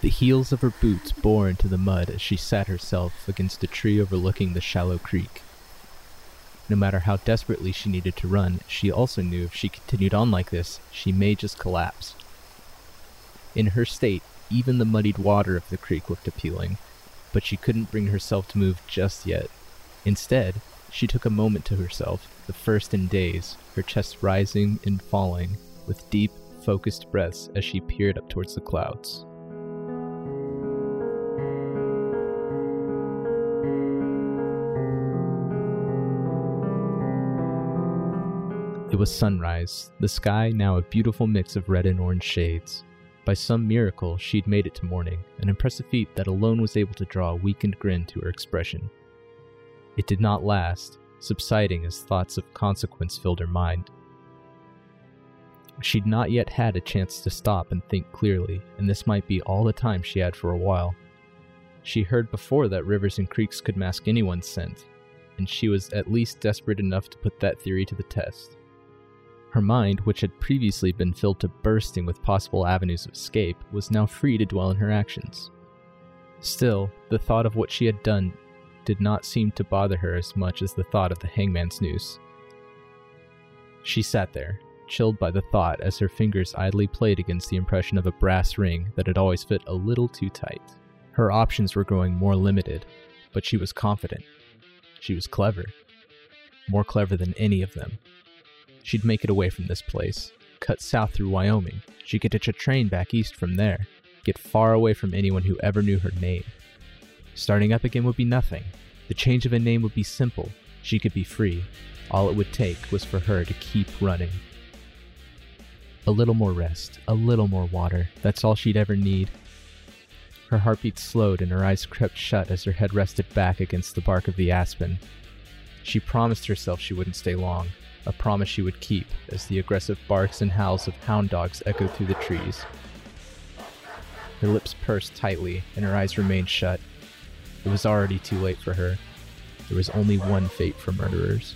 The heels of her boots bore into the mud as she sat herself against a tree overlooking the shallow creek. No matter how desperately she needed to run, she also knew if she continued on like this, she may just collapse. In her state, even the muddied water of the creek looked appealing, but she couldn't bring herself to move just yet. Instead, she took a moment to herself, the first in days, her chest rising and falling, with deep, focused breaths as she peered up towards the clouds. It was sunrise, the sky now a beautiful mix of red and orange shades. By some miracle, she'd made it to morning, an impressive feat that alone was able to draw a weakened grin to her expression. It did not last, subsiding as thoughts of consequence filled her mind. She'd not yet had a chance to stop and think clearly, and this might be all the time she had for a while. She heard before that rivers and creeks could mask anyone's scent, and she was at least desperate enough to put that theory to the test. Her mind, which had previously been filled to bursting with possible avenues of escape, was now free to dwell on her actions. Still, the thought of what she had done did not seem to bother her as much as the thought of the hangman's noose. She sat there, chilled by the thought as her fingers idly played against the impression of a brass ring that had always fit a little too tight. Her options were growing more limited, but she was confident. She was clever. More clever than any of them. She'd make it away from this place, cut south through Wyoming. She could catch a train back east from there, get far away from anyone who ever knew her name. Starting up again would be nothing. The change of a name would be simple. She could be free. All it would take was for her to keep running. A little more rest, a little more water. That's all she'd ever need. Her heartbeat slowed and her eyes crept shut as her head rested back against the bark of the aspen. She promised herself she wouldn't stay long, a promise she would keep as the aggressive barks and howls of hound dogs echoed through the trees. Her lips pursed tightly and her eyes remained shut. It was already too late for her. There was only one fate for murderers.